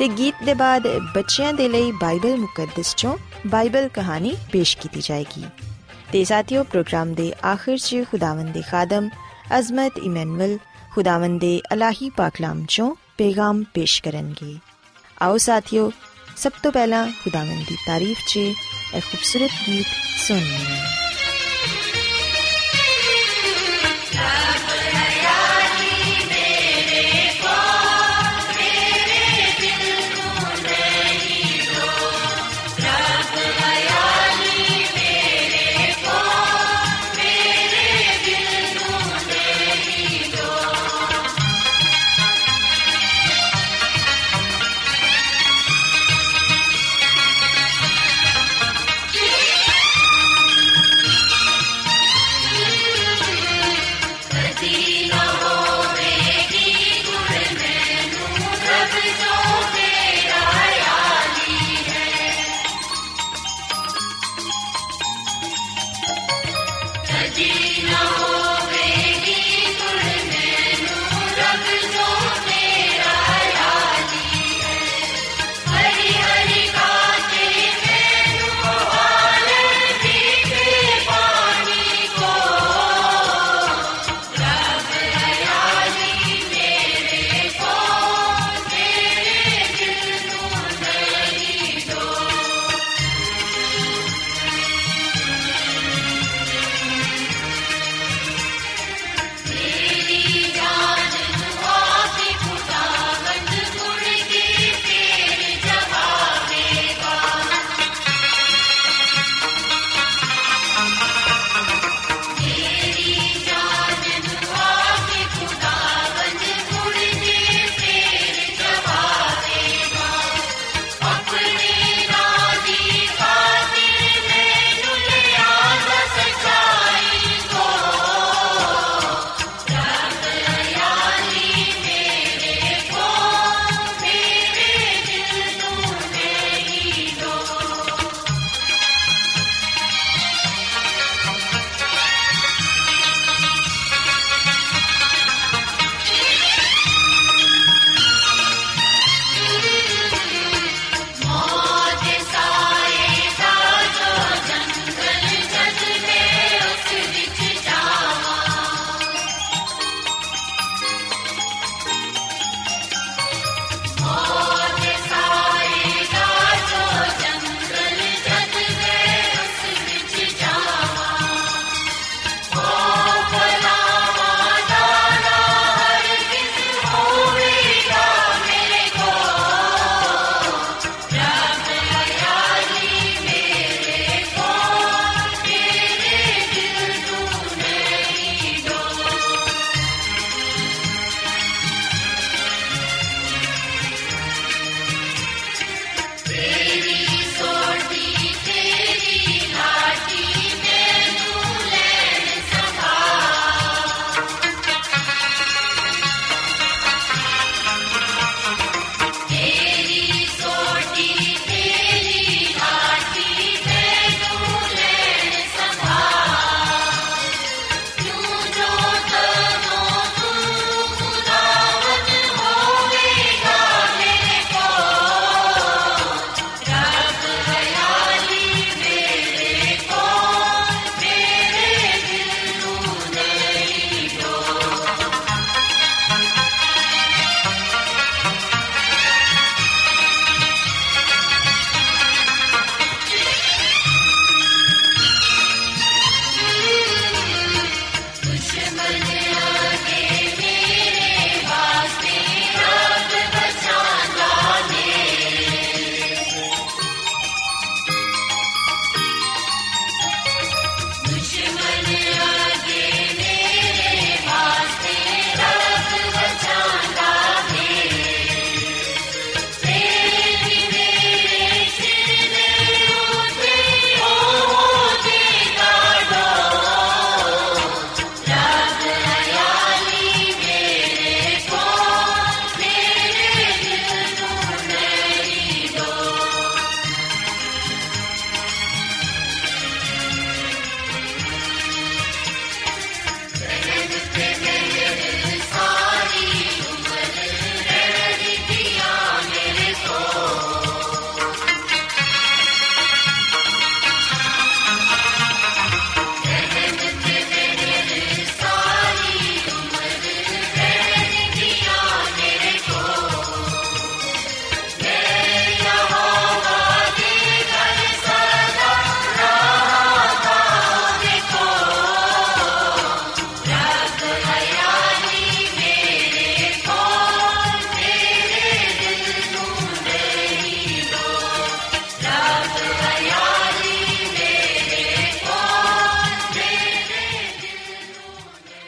ਤੇ ਗੀਤ ਦੇ ਬਾਅਦ ਬੱਚਿਆਂ ਦੇ ਲਈ ਬਾਈਬਲ ਮੁਕੱਦਸ ਚੋਂ ਬਾਈਬਲ ਕਹਾਣੀ ਪੇਸ਼ ਕੀਤੀ ਜਾਏਗੀ ਤੇ ਸਾਥੀਓ ਪ੍ਰੋਗਰਾਮ ਦੇ ਆਖਿਰ 'ਚ ਖੁਦਾਵੰਦ ਦੇ ਖਾਦਮ ਅਜ਼ਮਤ ਇਮਨੁਅਲ ਖੁਦਾਵੰਦ ਦੇ ਅਲਾਹੀ ਪਾਕਲਾਮ ਚੋਂ ਪੈਗਾਮ ਪੇਸ਼ ਕਰਨਗੇ ਆਓ ਸਾਥੀਓ ਸਭ ਤੋਂ ਪਹਿਲਾਂ ਖੁਦਾਵੰਦ ਦੀ ਤਾਰੀਫ 'ਚ ਇੱਕ ਖੂਬਸੂਰਤ ਗੀਤ ਸੁਣੀਏ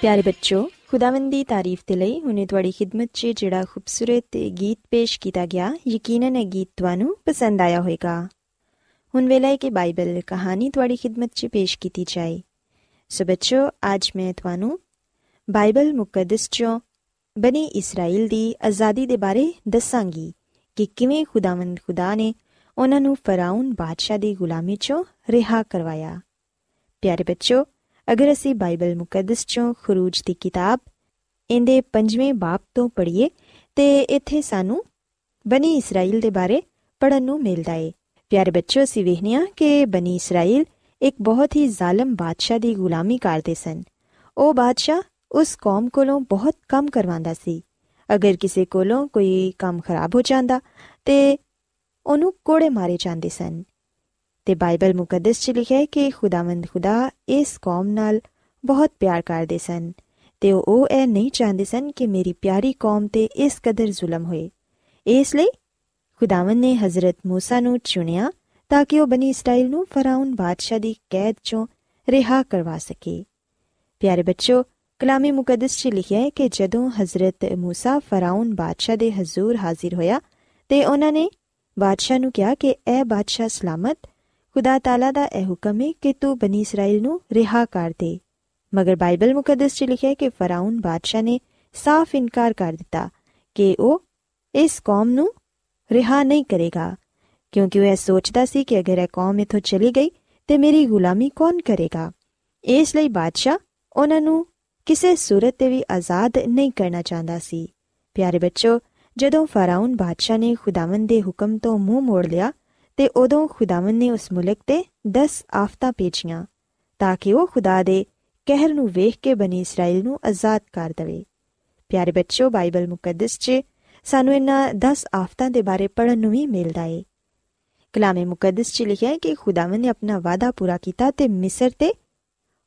ਪਿਆਰੇ ਬੱਚੋ ਖੁਦਾਵੰਦ ਦੀ ਤਾਰੀਫ ਤੇ ਲਈ ਹੁਨੇ ਤੁਹਾਡੀ ਖidmat 'ਚ ਜਿਹੜਾ ਖੂਬਸੂਰਤ ਗੀਤ ਪੇਸ਼ ਕੀਤਾ ਗਿਆ, ਯਕੀਨਨ ਇਹ ਗੀਤ ਤੁਹਾਨੂੰ ਪਸੰਦ ਆਇਆ ਹੋਵੇਗਾ। ਹੁਣ ਵੇਲੇ ਹੈ ਕਿ ਬਾਈਬਲ ਕਹਾਣੀ ਤੁਹਾਡੀ ਖidmat 'ਚ ਪੇਸ਼ ਕੀਤੀ ਜਾਏ। ਸੋ ਬੱਚੋ ਅੱਜ ਮੈਂ ਤੁਹਾਨੂੰ ਬਾਈਬਲ ਮੁਕੱਦਸ 'ਚੋਂ ਬਣੀ ਇਸਰਾਇਲ ਦੀ ਆਜ਼ਾਦੀ ਦੇ ਬਾਰੇ ਦੱਸਾਂਗੀ ਕਿ ਕਿਵੇਂ ਖੁਦਾਵੰਦ ਖੁਦਾ ਨੇ ਉਹਨਾਂ ਨੂੰ ਫਰਾਉਨ ਬਾਦਸ਼ਾਹ ਦੀ ਗੁਲਾਮੀ 'ਚੋਂ ਰਿਹਾ ਕਰਵਾਇਆ। ਪਿਆਰੇ ਬੱਚੋ ਅਗਰ ਅਸੀਂ ਬਾਈਬਲ ਮੁਕੱਦਸ ਚੋਂ ਖਰੂਜ ਦੀ ਕਿਤਾਬ ਇਹਦੇ ਪੰਜਵੇਂ ਬਾਪ ਤੋਂ ਪੜ੍ਹੀਏ ਤੇ ਇੱਥੇ ਸਾਨੂੰ ਬਨੀ ਇਸਰਾਇਲ ਦੇ ਬਾਰੇ ਪੜਨ ਨੂੰ ਮਿਲਦਾ ਏ। ਪਿਆਰੇ ਬੱਚੋ ਅਸੀਂ ਵੇਖਨੀਆ ਕਿ ਬਨੀ ਇਸਰਾਇਲ ਇੱਕ ਬਹੁਤ ਹੀ ਜ਼ਾਲਮ ਬਾਦਸ਼ਾਹ ਦੀ ਗੁਲਾਮੀ ਕਰਦੇ ਸਨ। ਉਹ ਬਾਦਸ਼ਾਹ ਉਸ ਕੌਮ ਕੋਲੋਂ ਬਹੁਤ ਕੰਮ ਕਰਵਾਉਂਦਾ ਸੀ। ਅਗਰ ਕਿਸੇ ਕੋਲੋਂ ਕੋਈ ਕੰਮ ਖਰਾਬ ਹੋ ਜਾਂਦਾ ਤੇ ਉਹਨੂੰ ਕੋੜੇ ਮਾਰੇ ਜਾਂਦੇ ਸਨ। ਤੇ ਬਾਈਬਲ ਮੁਕੱਦਸ 'ਚ ਲਿਖਿਆ ਹੈ ਕਿ ਖੁਦਾਵੰਦ ਖੁਦਾ ਇਸ ਕੌਮ ਨਾਲ ਬਹੁਤ ਪਿਆਰ ਕਰਦੇ ਸਨ ਤੇ ਉਹ ਇਹ ਨਹੀਂ ਚਾਹੁੰਦੇ ਸਨ ਕਿ ਮੇਰੀ ਪਿਆਰੀ ਕੌਮ ਤੇ ਇਸ ਕਦਰ ਜ਼ੁਲਮ ਹੋਏ ਇਸ ਲਈ ਖੁਦਾਵੰਦ ਨੇ ਹਜ਼ਰਤ موسی ਨੂੰ ਚੁਣਿਆ ਤਾਂ ਕਿ ਉਹ ਬਨੀ ਇਸਰਾਇਲ ਨੂੰ ਫਰਾਉਨ ਬਾਦਸ਼ਾਹ ਦੀ ਕੈਦ 'ਚੋਂ ਰਿਹਾ ਕਰਵਾ ਸਕੇ ਪਿਆਰੇ ਬੱਚੋ ਕਲਾਮੇ ਮੁਕੱਦਸ 'ਚ ਲਿਖਿਆ ਹੈ ਕਿ ਜਦੋਂ ਹਜ਼ਰਤ موسی ਫਰਾਉਨ ਬਾਦਸ਼ਾਹ ਦੇ ਹਜ਼ੂਰ ਹਾਜ਼ਰ ਹੋਇਆ ਤੇ ਉਹਨਾਂ ਨੇ ਬਾਦਸ਼ਾਹ ਨੂੰ ਕਿਹਾ ਕਿ ਇਹ ਬਾਦਸ਼ਾਹ ਸਲਾਮਤ ਖੁਦਾ ਤਾਲਾ ਦਾ ਇਹ ਹੁਕਮ ਹੈ ਕਿ ਤੂੰ ਬਨੀ ਇਸਰਾਇਲ ਨੂੰ ਰਿਹਾ ਕਰ ਦੇ। ਮਗਰ ਬਾਈਬਲ ਮੁਕੱਦਸ 'ਚ ਲਿਖਿਆ ਹੈ ਕਿ ਫਰਾਉਨ ਬਾਦਸ਼ਾਹ ਨੇ ਸਾਫ਼ ਇਨਕਾਰ ਕਰ ਦਿੱਤਾ ਕਿ ਉਹ ਇਸ ਕੌਮ ਨੂੰ ਰਿਹਾ ਨਹੀਂ ਕਰੇਗਾ। ਕਿਉਂਕਿ ਉਹ ਇਹ ਸੋਚਦਾ ਸੀ ਕਿ ਅਗਰ ਇਹ ਕੌਮ ਇਥੋਂ ਚਲੀ ਗਈ ਤੇ ਮੇਰੀ ਗੁਲਾਮੀ ਕੌਣ ਕਰੇਗਾ? ਇਸ ਲਈ ਬਾਦਸ਼ਾਹ ਉਹਨਾਂ ਨੂੰ ਕਿਸੇ ਸੂਰਤ ਤੇ ਵੀ ਆਜ਼ਾਦ ਨਹੀਂ ਕਰਨਾ ਚਾਹੁੰਦਾ ਸੀ। ਪਿਆਰੇ ਬੱਚੋ, ਜਦੋਂ ਫਰਾਉਨ ਬਾਦਸ਼ਾਹ ਨੇ ਖੁਦਾਵੰਦ ਦੇ ਹੁਕਮ ਤੋਂ ਮੂੰਹ ਮੋੜ ਲਿਆ ਤੇ ਉਦੋਂ ਖੁਦਾਵੰਦ ਨੇ ਉਸ ਮੁਲਕ ਤੇ 10 ਆਫਤਾਂ ਭੇਜੀਆਂ ਤਾਂ ਕਿ ਉਹ ਖੁਦਾ ਦੇ ਕਹਿਰ ਨੂੰ ਵੇਖ ਕੇ ਬਣੀ ਇਸਰਾਇਲ ਨੂੰ ਆਜ਼ਾਦ ਕਰ ਦੇਵੇ ਪਿਆਰੇ ਬੱਚੋ ਬਾਈਬਲ ਮੁਕੱਦਸ 'ਚ ਸਾਨੂੰ ਇਹਨਾਂ 10 ਆਫਤਾਂ ਦੇ ਬਾਰੇ ਪੜਨ ਨੂੰ ਵੀ ਮਿਲਦਾ ਏ ਕਲਾਮੇ ਮੁਕੱਦਸ 'ਚ ਲਿਖਿਆ ਹੈ ਕਿ ਖੁਦਾਵੰਦ ਨੇ ਆਪਣਾ ਵਾਅਦਾ ਪੂਰਾ ਕੀਤਾ ਤੇ ਮਿਸਰ ਤੇ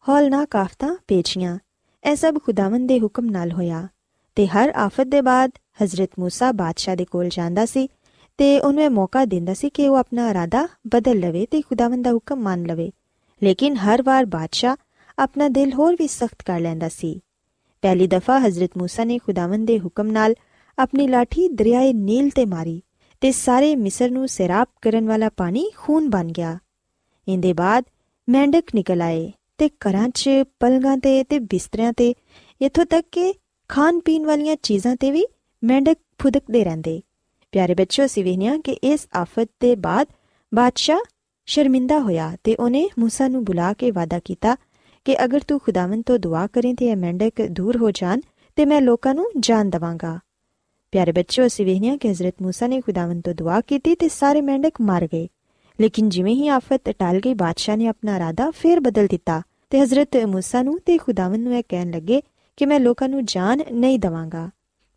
ਹੌਲਨਾਕ ਆਫਤਾਂ ਭੇਜੀਆਂ ਇਹ ਸਭ ਖੁਦਾਵੰਦ ਦੇ ਹੁਕਮ ਨਾਲ ਹੋਇਆ ਤੇ ਹਰ ਆਫਤ ਦੇ ਬਾਅਦ ਹਜ਼ਰਤ موسی ਬਾਦਸ਼ਾਹ ਦੇ ਕੋਲ ਜਾਂਦਾ ਸੀ ਤੇ ਉਹਨੂੰ ਇਹ ਮੌਕਾ ਦਿੰਦਾ ਸੀ ਕਿ ਉਹ ਆਪਣਾ ਇਰਾਦਾ ਬਦਲ ਲਵੇ ਤੇ ਖੁਦਾਵੰਦ ਦਾ ਹੁਕਮ ਮੰਨ ਲਵੇ ਲੇਕਿਨ ਹਰ ਵਾਰ ਬਾਦਸ਼ਾਹ ਆਪਣਾ ਦਿਲ ਹੋਰ ਵੀ ਸਖਤ ਕਰ ਲੈਂਦਾ ਸੀ ਪਹਿਲੀ ਦਫਾ ਹਜ਼ਰਤ ਮੂਸਾ ਨੇ ਖੁਦਾਵੰਦ ਦੇ ਹੁਕਮ ਨਾਲ ਆਪਣੀ ਲਾਠੀ ਦਰਿਆਏ ਨੀਲ ਤੇ ਮਾਰੀ ਤੇ ਸਾਰੇ ਮਿਸਰ ਨੂੰ ਸੈਰਾਬ ਕਰਨ ਵਾਲਾ ਪਾਣੀ ਖੂਨ ਬਣ ਗਿਆ ਇਹਦੇ ਬਾਅਦ ਮੈਂਡਕ ਨਿਕਲ ਆਏ ਤੇ ਘਰਾਂ 'ਚ ਪਲਗਾਂ ਤੇ ਤੇ ਬਿਸਤਰਿਆਂ ਤੇ ਇੱਥੋਂ ਤੱਕ ਕਿ ਖਾਣ ਪੀਣ ਵਾਲੀਆਂ ਚੀਜ਼ਾਂ ਤੇ ਵੀ ਮੈਂਡਕ ਫੁਦਕਦੇ ਰਹਿੰਦੇ ਪਿਆਰੇ ਬੱਚੋ ਅਸੀਂ ਵੇਖਿਆ ਕਿ ਇਸ ਆਫਤ ਦੇ ਬਾਅਦ ਬਾਦਸ਼ਾਹ ਸ਼ਰਮਿੰਦਾ ਹੋਇਆ ਤੇ ਉਹਨੇ موسی ਨੂੰ ਬੁਲਾ ਕੇ ਵਾਦਾ ਕੀਤਾ ਕਿ ਅਗਰ ਤੂੰ ਖੁਦਾਵੰਦ ਤੋਂ ਦੁਆ ਕਰੇ ਤੇ ਇਹ ਮੈਂਡਕ ਦੂਰ ਹੋ ਜਾਣ ਤੇ ਮੈਂ ਲੋਕਾਂ ਨੂੰ ਜਾਨ ਦਵਾਂਗਾ ਪਿਆਰੇ ਬੱਚੋ ਅਸੀਂ ਵੇਖਿਆ ਕਿ ਹਜ਼ਰਤ موسی ਨੇ ਖੁਦਾਵੰਦ ਤੋਂ ਦੁਆ ਕੀਤੀ ਤੇ ਸਾਰੇ ਮੈਂਡਕ ਮਰ ਗਏ ਲੇਕਿਨ ਜਿਵੇਂ ਹੀ ਆਫਤ ਟਲ ਗਈ ਬਾਦਸ਼ਾਹ ਨੇ ਆਪਣਾ ਇਰਾਦਾ ਫੇਰ ਬਦਲ ਦਿੱਤਾ ਤੇ ਹਜ਼ਰਤ موسی ਨੂੰ ਤੇ ਖੁਦਾਵੰਦ ਨੂੰ ਇਹ ਕਹਿਣ ਲੱਗੇ ਕਿ ਮੈਂ ਲੋਕਾਂ ਨੂੰ ਜਾਨ ਨਹੀਂ ਦਵਾਂਗਾ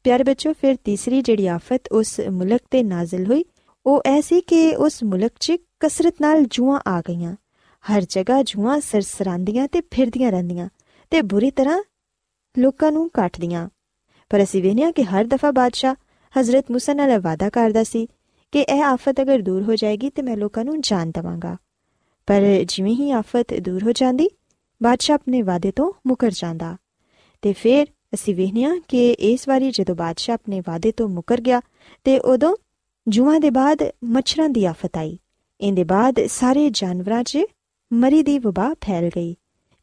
ਪਿਆਰੇ ਬੱਚਿਓ ਫਿਰ ਤੀਸਰੀ ਜਿਹੜੀ ਆਫਤ ਉਸ ਮੁਲਕ ਤੇ ਨਾਜ਼ਿਲ ਹੋਈ, ਉਹ ਐਸੀ ਕਿ ਉਸ ਮੁਲਕ 'ਚ ਕਸਰਤ ਨਾਲ ਜੂਆਂ ਆ ਗਈਆਂ। ਹਰ ਜਗ੍ਹਾ ਜੂਆਂ ਸਰਸਰਾਂਦੀਆਂ ਤੇ ਫਿਰਦੀਆਂ ਰਹਿੰਦੀਆਂ ਤੇ ਬੁਰੀ ਤਰ੍ਹਾਂ ਲੋਕਾਂ ਨੂੰ ਕਾਟਦੀਆਂ। ਪਰ ਅਸੀਂ ਵੇਖਿਆ ਕਿ ਹਰ ਦਫਾ ਬਾਦਸ਼ਾਹ ਹਜ਼ਰਤ ਮੂਸਾ ਨਾਲ ਵਾਅਦਾ ਕਰਦਾ ਸੀ ਕਿ ਇਹ ਆਫਤ ਅਗਰ ਦੂਰ ਹੋ ਜਾਏਗੀ ਤੇ ਮੈਂ ਲੋਕਾਂ ਨੂੰ ਜਾਨ ਦਵਾਂਗਾ। ਪਰ ਜਿਵੇਂ ਹੀ ਆਫਤ ਦੂਰ ਹੋ ਜਾਂਦੀ, ਬਾਦਸ਼ਾਹ ਆਪਣੇ ਵਾਅਦੇ ਤੋਂ ਮੁਕਰ ਜਾਂਦਾ ਤੇ ਫਿਰ ਅਸੀਂ ਵੇਖਿਆ ਕਿ ਇਸ ਵਾਰੀ ਜਦੋਂ ਬਾਦਸ਼ਾਹ ਆਪਣੇ ਵਾਅਦੇ ਤੋਂ ਮੁਕਰ ਗਿਆ ਤੇ ਉਦੋਂ ਜੁਆਂ ਦੇ ਬਾਅਦ ਮੱਛਰਾਂ ਦੀ ਆਫਤ ਆਈ। ਇਹਦੇ ਬਾਅਦ ਸਾਰੇ ਜਾਨਵਰਾਂ 'ਚ ਮਰੀ ਦੀ ਵਬਾ ਫੈਲ ਗਈ।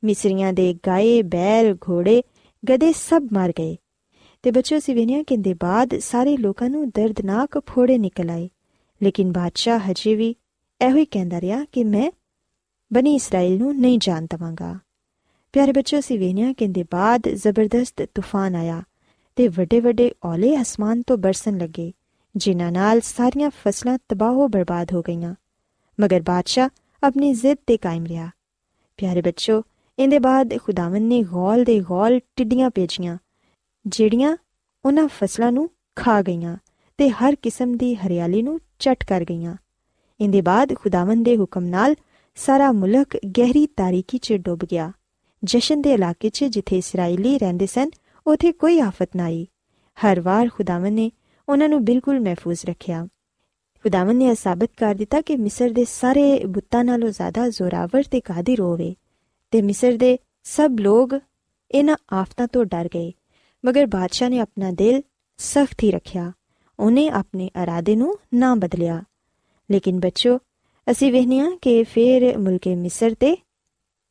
ਮਿਸਰੀਆਂ ਦੇ ਗਾਏ, ਬੈਲ, ਘੋੜੇ, ਗਧੇ ਸਭ ਮਰ ਗਏ। ਤੇ ਬੱਚੋ ਸੀ ਵੇਖਿਆ ਕਿ ਇਹਦੇ ਬਾਅਦ ਸਾਰੇ ਲੋਕਾਂ ਨੂੰ ਦਰਦਨਾਕ ਫੋੜੇ ਨਿਕਲ ਆਏ। ਲੇਕਿਨ ਬਾਦਸ਼ਾਹ ਹਜੇ ਵੀ ਇਹੋ ਹੀ ਕਹਿੰਦਾ ਰਿਹਾ ਕਿ ਮੈਂ ਬਨੀ ਇਸਰਾਇਲ ਨੂੰ ਨਹੀਂ ਜਾਣ ਦਵਾਂਗਾ। ਪਿਆਰੇ ਬੱਚੋ ਸੀ ਵੇਖਿਆ ਕਿ ਇਹਦੇ ਬਾਅਦ ਜ਼ਬਰਦਸਤ ਤੂਫਾਨ ਆਇਆ ਤੇ ਵੱਡੇ ਵੱਡੇ ਔਲੇ ਅਸਮਾਨ ਤੋਂ ਬਰਸਣ ਲੱਗੇ, ਜਿਨ੍ਹਾਂ ਨਾਲ ਸਾਰੀਆਂ ਫਸਲਾਂ ਤਬਾਹ ਬਰਬਾਦ ਹੋ ਗਈਆਂ। ਮਗਰ ਬਾਦਸ਼ਾਹ ਆਪਣੀ ਜ਼ਿੱਦ ਤੇ ਕਾਇਮ ਰਿਹਾ। ਪਿਆਰੇ ਬੱਚੋ ਇਹਦੇ ਬਾਅਦ ਖੁਦਾਵੰਦ ਨੇ ਗੌਲ ਦੇ ਗੌਲ ਟਿੱਡੀਆਂ ਭੇਜੀਆਂ, ਜਿਹੜੀਆਂ ਉਹਨਾਂ ਫਸਲਾਂ ਨੂੰ ਖਾ ਗਈਆਂ ਤੇ ਹਰ ਕਿਸਮ ਦੀ ਹਰਿਆਲੀ ਨੂੰ ਚਟ ਕਰ ਗਈਆਂ। ਇਹਦੇ ਬਾਅਦ ਖੁਦਾਵੰਦ ਦੇ ਹੁਕਮ ਨਾਲ ਸਾਰਾ ਮੁਲਕ ਗਹਿਰੀ ਤਾਰੀਕੀ 'ਚ ਡੁੱਬ ਗਿਆ। ਜਸ਼ਨ ਦੇ ਇਲਾਕੇ 'ਚ ਜਿੱਥੇ ਇਸرائیਲੀ ਰਹਿੰਦੇ ਸਨ, ਉਥੇ ਕੋਈ ਆਫਤ ਨਾ ਆਈ। ਹਰ ਵਾਰ ਖੁਦਾਵੰ ਨੇ ਉਹਨਾਂ ਨੂੰ ਬਿਲਕੁਲ ਮਹਿਫੂਜ਼ ਰੱਖਿਆ। ਖੁਦਾਵੰ ਨੇ ਸਾਬਤ ਕਰ ਦਿੱਤਾ ਕਿ ਮਿਸਰ ਦੇ ਸਾਰੇ ਬੁੱਤਾਂ ਨਾਲੋਂ ਜ਼ਿਆਦਾ ਜ਼ੋਰਾਵਰ ਤੇ ਕਾਦਰ ਹੋਵੇ ਤੇ ਮਿਸਰ ਦੇ ਸਭ ਲੋਕ ਇਹਨਾਂ ਆਫਤਾਂ ਤੋਂ ਡਰ ਗਏ, ਮਗਰ ਬਾਦਸ਼ਾਹ ਨੇ ਆਪਣਾ ਦਿਲ ਸਖਤ ਹੀ ਰੱਖਿਆ। ਉਹਨੇ ਆਪਣੇ ਇਰਾਦੇ ਨੂੰ ਨਾ ਬਦਲਿਆ। ਲੇਕਿਨ ਬੱਚੋ, ਅਸੀਂ ਵੇਖਨੇ ਆ ਕਿ ਫੇਰ ਮੁਲਕੇ ਮਿਸਰ ਤੇ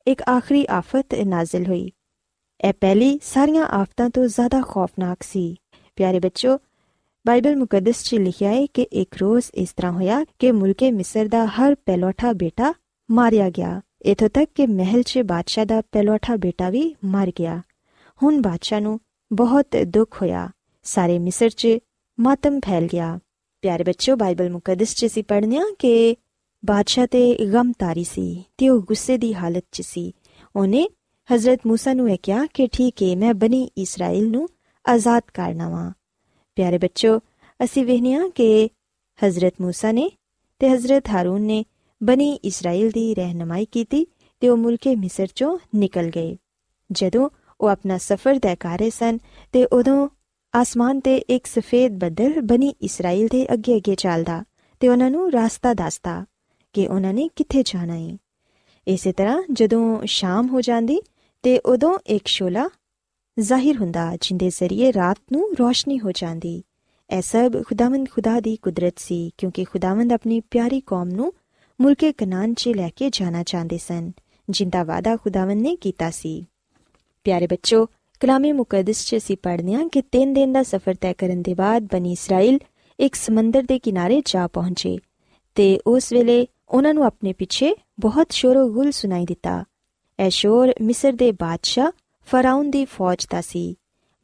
ਇੱਕ ਆਖਰੀ ਆਫਤ ਨਾਜ਼ਿਲ ਹੋਈ। ਇਹ ਪਹਿਲੀ ਸਾਰੀਆਂ ਆਫਤਾਂ ਤੋਂ ਜ਼ਿਆਦਾ ਖੌਫਨਾਕ ਸੀ। ਪਿਆਰੇ ਬੱਚੋ ਬਾਈਬਲ ਮੁਕੱਦਸ 'ਚ ਲਿਖਿਆ ਹੈ ਕਿ ਇੱਕ ਰੋਜ਼ ਇਸ ਤਰ੍ਹਾਂ ਹੋਇਆ ਕਿ ਮੁਲਕੇ ਮਿਸਰ ਦਾ ਹਰ ਪਹਿਲੋਠਾ ਬੇਟਾ ਮਾਰਿਆ ਗਿਆ। ਇਥੋਂ ਤੱਕ ਕਿ ਮਹਿਲ 'ਚ ਬਾਦਸ਼ਾਹ ਦਾ ਪਹਿਲੋਠਾ ਬੇਟਾ ਵੀ ਮਰ ਗਿਆ। ਹੁਣ ਬਾਦਸ਼ਾਹ ਨੂੰ ਬਹੁਤ ਦੁੱਖ ਹੋਇਆ। ਸਾਰੇ ਮਿਸਰ 'ਚ ਮਾਤਮ ਫੈਲ ਗਿਆ। ਪਿਆਰੇ ਬੱਚੋ ਬਾਈਬਲ ਮੁਕੱਦਸ 'ਚ ਸੀ ਪੜ੍ਹਨਿਆ ਕਿ ਬਾਦਸ਼ਾਹ ਤੇ ਗਮਤਾਰੀ ਸੀ ਤੇ ਉਹ ਗੁੱਸੇ ਦੀ ਹਾਲਤ 'ਚ ਸੀ। ਉਹਨੇ ਹਜ਼ਰਤ ਮੂਸਾ ਨੂੰ ਇਹ ਕਿਹਾ ਕਿ ਠੀਕ ਹੈ ਮੈਂ ਬਣੀ ਇਸਰਾਇਲ ਨੂੰ ਆਜ਼ਾਦ ਕਰਨਾ ਵਾਂ। ਪਿਆਰੇ ਬੱਚੋ, ਅਸੀਂ ਵੇਖਿਆ ਕਿ ਹਜ਼ਰਤ ਮੂਸਾ ਨੇ ਤੇ ਹਜ਼ਰਤ ਹਾਰੂਨ ਨੇ ਬਣੀ ਇਸਰਾਇਲ ਦੀ ਰਹਿਨਮਾਈ ਕੀਤੀ ਤੇ ਉਹ ਮੁਲਕੇ ਮਿਸਰ ਚੋਂ ਨਿਕਲ ਗਏ। ਜਦੋਂ ਉਹ ਆਪਣਾ ਸਫ਼ਰ ਤੈਅ ਕਰ ਰਹੇ ਸਨ ਤੇ ਉਦੋਂ ਆਸਮਾਨ ਤੇ ਇੱਕ ਸਫੇਦ ਬੱਦਲ ਬਣੀ ਇਸਰਾਇਲ ਦੇ ਅੱਗੇ ਅੱਗੇ ਚੱਲਦਾ ਤੇ ਉਹਨਾਂ ਨੂੰ ਰਸਤਾ ਦੱਸਦਾ। ਕਿ ਉਹਨਾਂ ਨੇ ਕਿੱਥੇ ਜਾਣਾ ਹੈ ਇਸੇ ਤਰ੍ਹਾਂ ਜਦੋਂ ਸ਼ਾਮ ਹੋ ਜਾਂਦੀ ਤੇ ਉਦੋਂ ਇੱਕ ਸ਼ੋਲਾ ਜ਼ਾਹਿਰ ਹੁੰਦਾ ਜਿੰਦੇ ਜ਼ਰੀਏ ਰਾਤ ਨੂੰ ਰੋਸ਼ਨੀ ਹੋ ਜਾਂਦੀ। ਇਹ ਸਭ ਖੁਦਾਵੰਦ ਖੁਦਾ ਦੀ ਕੁਦਰਤ ਸੀ ਕਿਉਂਕਿ ਖੁਦਾਵੰਦ ਆਪਣੀ ਪਿਆਰੀ ਕੌਮ ਨੂੰ ਮੁਲਕੇ ਕਨਾਨ 'ਚ ਲੈ ਕੇ ਜਾਣਾ ਚਾਹੁੰਦੇ ਸਨ, ਜਿੰਦਾ ਵਾਦਾ ਖੁਦਾਵੰਦ ਨੇ ਕੀਤਾ ਸੀ। ਪਿਆਰੇ ਬੱਚੋ, ਕਲਾਮੇ ਮੁਕੱਦਸ 'ਚ ਅਸੀਂ ਪੜ੍ਹਦੇ ਹਾਂ ਕਿ 3 ਦਿਨ ਦਾ ਸਫ਼ਰ ਤੈਅ ਕਰਨ ਦੇ ਬਾਅਦ ਬਨੀ ਇਸਰਾਇਲ ਇੱਕ ਸਮੁੰਦਰ ਦੇ ਕਿਨਾਰੇ ਜਾ ਪਹੁੰਚੇ ਤੇ ਉਸ ਵੇਲੇ ਉਹਨਾਂ ਨੂੰ ਆਪਣੇ ਪਿੱਛੇ ਬਹੁਤ ਸ਼ੋਰ-ਗੁਲ ਸੁਣਾਈ ਦਿੱਤਾ। ਇਹ ਸ਼ੋਰ ਮਿਸਰ ਦੇ ਬਾਦਸ਼ਾਹ ਫਰਾਉਨ ਦੀ ਫੌਜ ਦਾ ਸੀ।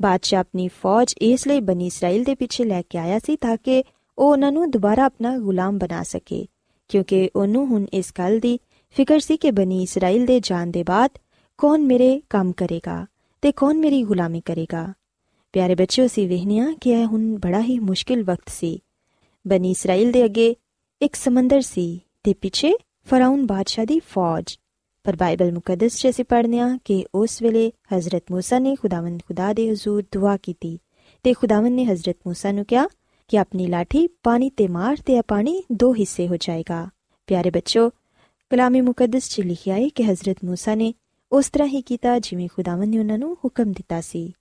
ਬਾਦਸ਼ਾਹ ਆਪਣੀ ਫੌਜ ਇਸ ਲਈ ਬਨੀ ਇਸਰਾਇਲ ਦੇ ਪਿੱਛੇ ਲੈ ਕੇ ਆਇਆ ਸੀ ਤਾਂ ਕਿ ਉਹ ਉਹਨਾਂ ਨੂੰ ਦੁਬਾਰਾ ਆਪਣਾ ਗੁਲਾਮ ਬਣਾ ਸਕੇ, ਕਿਉਂਕਿ ਉਹਨੂੰ ਹੁਣ ਇਸ ਗੱਲ ਦੀ ਫਿਕਰ ਸੀ ਕਿ ਬਨੀ ਇਸਰਾਇਲ ਦੇ ਜਾਣ ਦੇ ਬਾਅਦ ਕੌਣ ਮੇਰੇ ਕੰਮ ਕਰੇਗਾ ਤੇ ਕੌਣ ਮੇਰੀ ਗੁਲਾਮੀ ਕਰੇਗਾ। ਪਿਆਰੇ ਬੱਚਿਓ ਸੀ ਵਹਿਨੀਆਂ ਕਿ ਇਹ ਹੁਣ ਬੜਾ ਹੀ ਮੁਸ਼ਕਿਲ ਵਕਤ ਸੀ। ਬਨੀ ਇਸਰਾਇਲ ਦੇ ਅੱਗੇ ਇੱਕ ਸਮੁੰਦਰ ਸੀ। ਤੇ ਪਿੱਛੇ ਫਰਾਉਨ ਬਾਦਸ਼ਾਹ ਦੀ ਫੌਜ ਪਰ ਬਾਈਬਲ ਮੁਕੱਦਸ 'ਚ ਅਸੀਂ ਪੜ੍ਹਨੇ ਆ ਕਿ ਉਸ ਵੇਲੇ ਹਜ਼ਰਤ موسی ਨੇ ਖੁਦਾਵੰਦ ਖੁਦਾ ਦੇ ਹਜ਼ੂਰ ਦੁਆ ਕੀਤੀ ਤੇ ਖੁਦਾਵੰਦ ਨੇ ਹਜ਼ਰਤ موسی ਨੂੰ ਕਿਹਾ ਕਿ ਆਪਣੀ ਲਾਠੀ ਪਾਣੀ ਤੇ ਮਾਰ ਤੇ ਇਹ ਪਾਣੀ ਦੋ ਹਿੱਸੇ ਹੋ ਜਾਏਗਾ ਪਿਆਰੇ ਬੱਚੋ ਕਲਾਮੇ ਮੁਕੱਦਸ 'ਚ ਲਿਖਿਆ ਹੈ ਕਿ ਹਜ਼ਰਤ موسی ਨੇ ਉਸ ਤਰ੍ਹਾਂ ਹੀ ਕੀਤਾ ਜਿਵੇਂ ਖੁਦਾਵੰਦ ਨੇ ਉਹਨਾਂ ਨੂੰ ਹੁਕਮ ਦਿੱਤਾ ਸੀ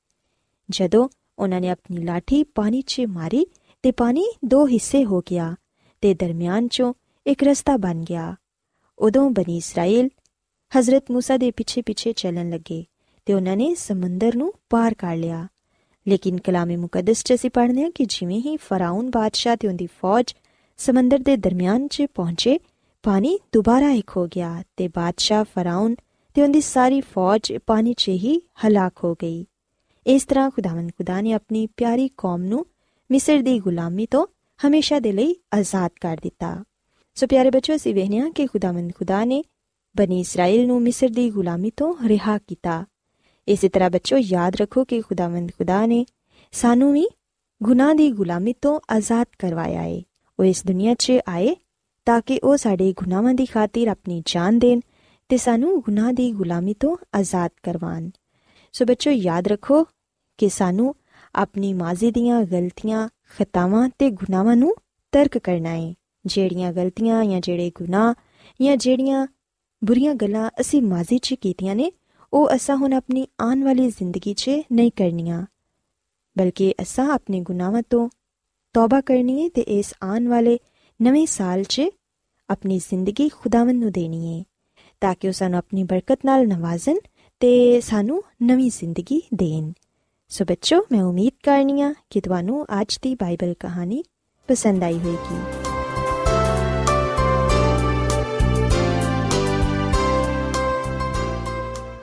ਜਦੋਂ ਉਹਨਾਂ ਨੇ ਆਪਣੀ ਲਾਠੀ ਪਾਣੀ 'ਚ ਮਾਰੀ ਤੇ ਪਾਣੀ ਦੋ ਹਿੱਸੇ ਹੋ ਗਿਆ ਤੇ ਦਰਮਿਆਨ 'ਚੋਂ ایک رستہ بن گیا۔ ادو بنی اسرائیل حضرت موسا کے پیچھے پیچھے چلن لگے تو انہوں نے سمندر نو پار کر لیا۔ لیکن کلامی مقدس چ پڑھنے کہ جی ہی فراؤن بادشاہ تے اون دی فوج سمندر کے درمیان چ پہنچے، پانی دوبارہ ایک ہو گیا تے بادشاہ فراؤن تو ان کی ساری فوج پانی چ ہی ہلاک ہو گئی۔ اس طرح خداون خدا نے اپنی پیاری قوم نصر کی دی غلامی تو ہمیشہ دل آزاد کر دیتا ਸੋ ਪਿਆਰੇ ਬੱਚੋ ਅਸੀਂ ਵੇਖਿਆ ਕਿ ਖੁਦਾਵੰਦ ਖੁਦਾ ਨੇ ਬਨੀ ਇਸਰਾਇਲ ਨੂੰ ਮਿਸਰ ਦੀ ਗੁਲਾਮੀ ਤੋਂ ਰਿਹਾ ਕੀਤਾ ਇਸੇ ਤਰ੍ਹਾਂ ਬੱਚੋ ਯਾਦ ਰੱਖੋ ਕਿ ਖੁਦਾਵੰਦ ਖੁਦਾ ਨੇ ਸਾਨੂੰ ਵੀ ਗੁਨਾਹ ਦੀ ਗੁਲਾਮੀ ਤੋਂ ਆਜ਼ਾਦ ਕਰਵਾਇਆ ਏ ਉਹ ਇਸ ਦੁਨੀਆ 'ਚ ਆਏ ਤਾਂ ਕਿ ਉਹ ਸਾਡੇ ਗੁਨਾਹਾਂ ਦੀ ਖਾਤਰ ਆਪਣੀ ਜਾਨ ਦੇਣ ਤੇ ਸਾਨੂੰ ਗੁਨਾਹ ਦੀ ਗੁਲਾਮੀ ਤੋਂ ਆਜ਼ਾਦ ਕਰਵਾਣ ਸੋ ਬੱਚੋ ਯਾਦ ਰੱਖੋ ਕਿ ਸਾਨੂੰ ਆਪਣੀ ਮਾਜ਼ੀ ਦੀਆਂ ਗਲਤੀਆਂ ਖਤਾਵਾਂ ਤੇ ਗੁਨਾਹਾਂ ਨੂੰ ਤਰਕ ਕਰਨਾ ਏ ਜਿਹੜੀਆਂ ਗਲਤੀਆਂ ਜਾਂ ਜਿਹੜੇ ਗੁਨਾਹ ਜਾਂ ਜਿਹੜੀਆਂ ਬੁਰੀਆਂ ਗੱਲਾਂ ਅਸੀਂ ਮਾਜ਼ੀ 'ਚ ਕੀਤੀਆਂ ਨੇ, ਉਹ ਅਸਾਂ ਹੁਣ ਆਪਣੀ ਆਉਣ ਵਾਲੀ ਜ਼ਿੰਦਗੀ 'ਚ ਨਹੀਂ ਕਰਨੀਆਂ, ਬਲਕਿ ਅਸਾਂ ਆਪਣੇ ਗੁਨਾਹਾਂ ਤੋਂ ਤੌਬਾ ਕਰਨੀ ਹੈ ਤੇ ਇਸ ਆਉਣ ਵਾਲੇ ਨਵੇਂ ਸਾਲ 'ਚ ਆਪਣੀ ਜ਼ਿੰਦਗੀ ਖੁਦਾਵੰਦ ਨੂੰ ਦੇਣੀ ਹੈ ਤਾਂ ਕਿ ਉਹ ਸਾਨੂੰ ਆਪਣੀ ਬਰਕਤ ਨਾਲ ਨਵਾਜ਼ਨ ਤੇ ਸਾਨੂੰ ਨਵੀਂ ਜ਼ਿੰਦਗੀ ਦੇਣ। ਸੋ ਬੱਚੋ, ਮੈਂ ਉਮੀਦ ਕਰਨੀਆ ਕਿ ਤੁਹਾਨੂੰ ਅੱਜ ਦੀ ਬਾਈਬਲ ਕਹਾਣੀ ਪਸੰਦ ਆਈ ਹੋਵੇਗੀ।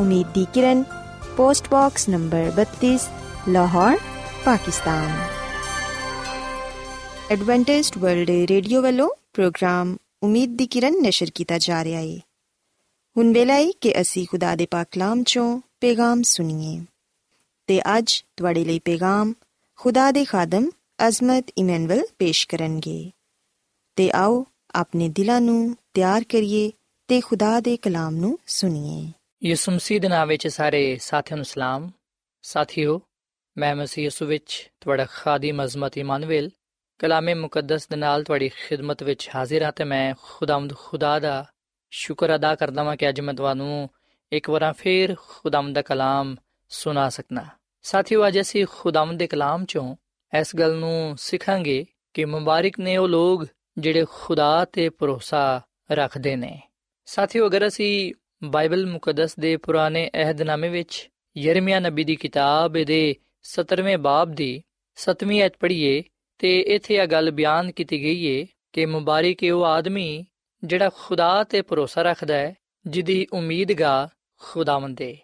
Umeed di Kiran post box number 32 Lahore Pakistan Adventist World Radio ਵੱਲੋਂ ਪ੍ਰੋਗਰਾਮ ਉਮੀਦ ਦੀ ਕਿਰਨ ਨਿਸ਼ਰ ਕੀਤਾ ਜਾ ਰਿਹਾ ਹੈ ਹੁਣ ਵੇਲੇ ਕਿ ਅਸੀਂ ਖੁਦਾ ਦੇ ਪਾਕ ਕਲਾਮ ਚੋਂ ਪੈਗਾਮ ਸੁਣੀਏ ਤੇ ਅੱਜ ਤੁਹਾਡੇ ਲਈ ਪੇਗਾਮ ਖੁਦਾ ਦੇ ਖਾਦਮ ਅਜ਼ਮਤ ਇਮਨੁਅਲ ਪੇਸ਼ ਕਰਨਗੇ ਤੇ ਆਓ ਆਪਣੇ ਦਿਲਾਂ ਨੂੰ ਤਿਆਰ ਕਰੀਏ ਤੇ ਖੁਦਾ ਦੇ ਕਲਾਮ ਨੂੰ ਸੁਣੀਏ ਯਿਸੂ ਮਸੀਹ ਦੇ ਨਾਮ ਵਿੱਚ ਸਾਰੇ ਸਾਥੀਆਂ ਨੂੰ ਸਲਾਮ। ਸਾਥੀਓ, ਮੈਂ ਮਸੀਹ ਯਿਸੂ ਵਿੱਚ ਤੁਹਾਡਾ ਖਾਦੀਮ ਅਜ਼ਮਤ ਇਮਾਨੁਅਲ ਕਲਾਮੇ ਮੁਕੱਦਸ ਦੇ ਨਾਲ ਤੁਹਾਡੀ ਖਿਦਮਤ ਵਿੱਚ ਹਾਜ਼ਰ ਹਾਂ ਤੇ ਮੈਂ ਖੁਦਾਵੰਦ ਖੁਦਾ ਦਾ ਸ਼ੁਕਰ ਅਦਾ ਕਰਦਾ ਹਾਂ ਕਿ ਅੱਜ ਮੈਂ ਤੁਹਾਨੂੰ ਇੱਕ ਵਾਰ ਫੇਰ ਖੁਦਾਵੰਦ ਦਾ ਕਲਾਮ ਸੁਣਾ ਸਕਣਾ ਸਾਥੀਓ, ਅੱਜ ਅਸੀਂ ਖੁਦਾਵੰਦ ਦੇ ਕਲਾਮ ਚੋਂ ਇਸ ਗੱਲ ਨੂੰ ਸਿੱਖਾਂਗੇ ਕਿ ਮੁਬਾਰਕ ਨੇ ਉਹ ਲੋਕ ਜਿਹੜੇ ਖੁਦਾ ਤੇ ਭਰੋਸਾ ਰੱਖਦੇ ਨੇ। ਸਾਥੀਓ, ਅਗਰ ਅਸੀਂ ਬਾਈਬਲ ਮੁਕੱਦਸ ਦੇ ਪੁਰਾਣੇ ਅਹਿਦਨਾਮੇ ਵਿੱਚ ਯਰਮੀਆ ਨਬੀ ਦੀ ਕਿਤਾਬ ਦੇ 17ਵੇਂ ਬਾਬ ਦੀ 7ਵੀਂ ਐਤ ਪੜ੍ਹੀਏ ਤੇ ਇੱਥੇ ਇਹ ਗੱਲ ਬਿਆਨ ਕੀਤੀ ਗਈ ਏ ਕਿ ਮੁਬਾਰਕ ਹੈ ਉਹ ਆਦਮੀ ਜਿਹੜਾ ਖੁਦਾ ਤੇ ਭਰੋਸਾ ਰੱਖਦਾ ਹੈ, ਜਿਹਦੀ ਉਮੀਦਗਾ ਖੁਦਾਵੰਦ ਹੈ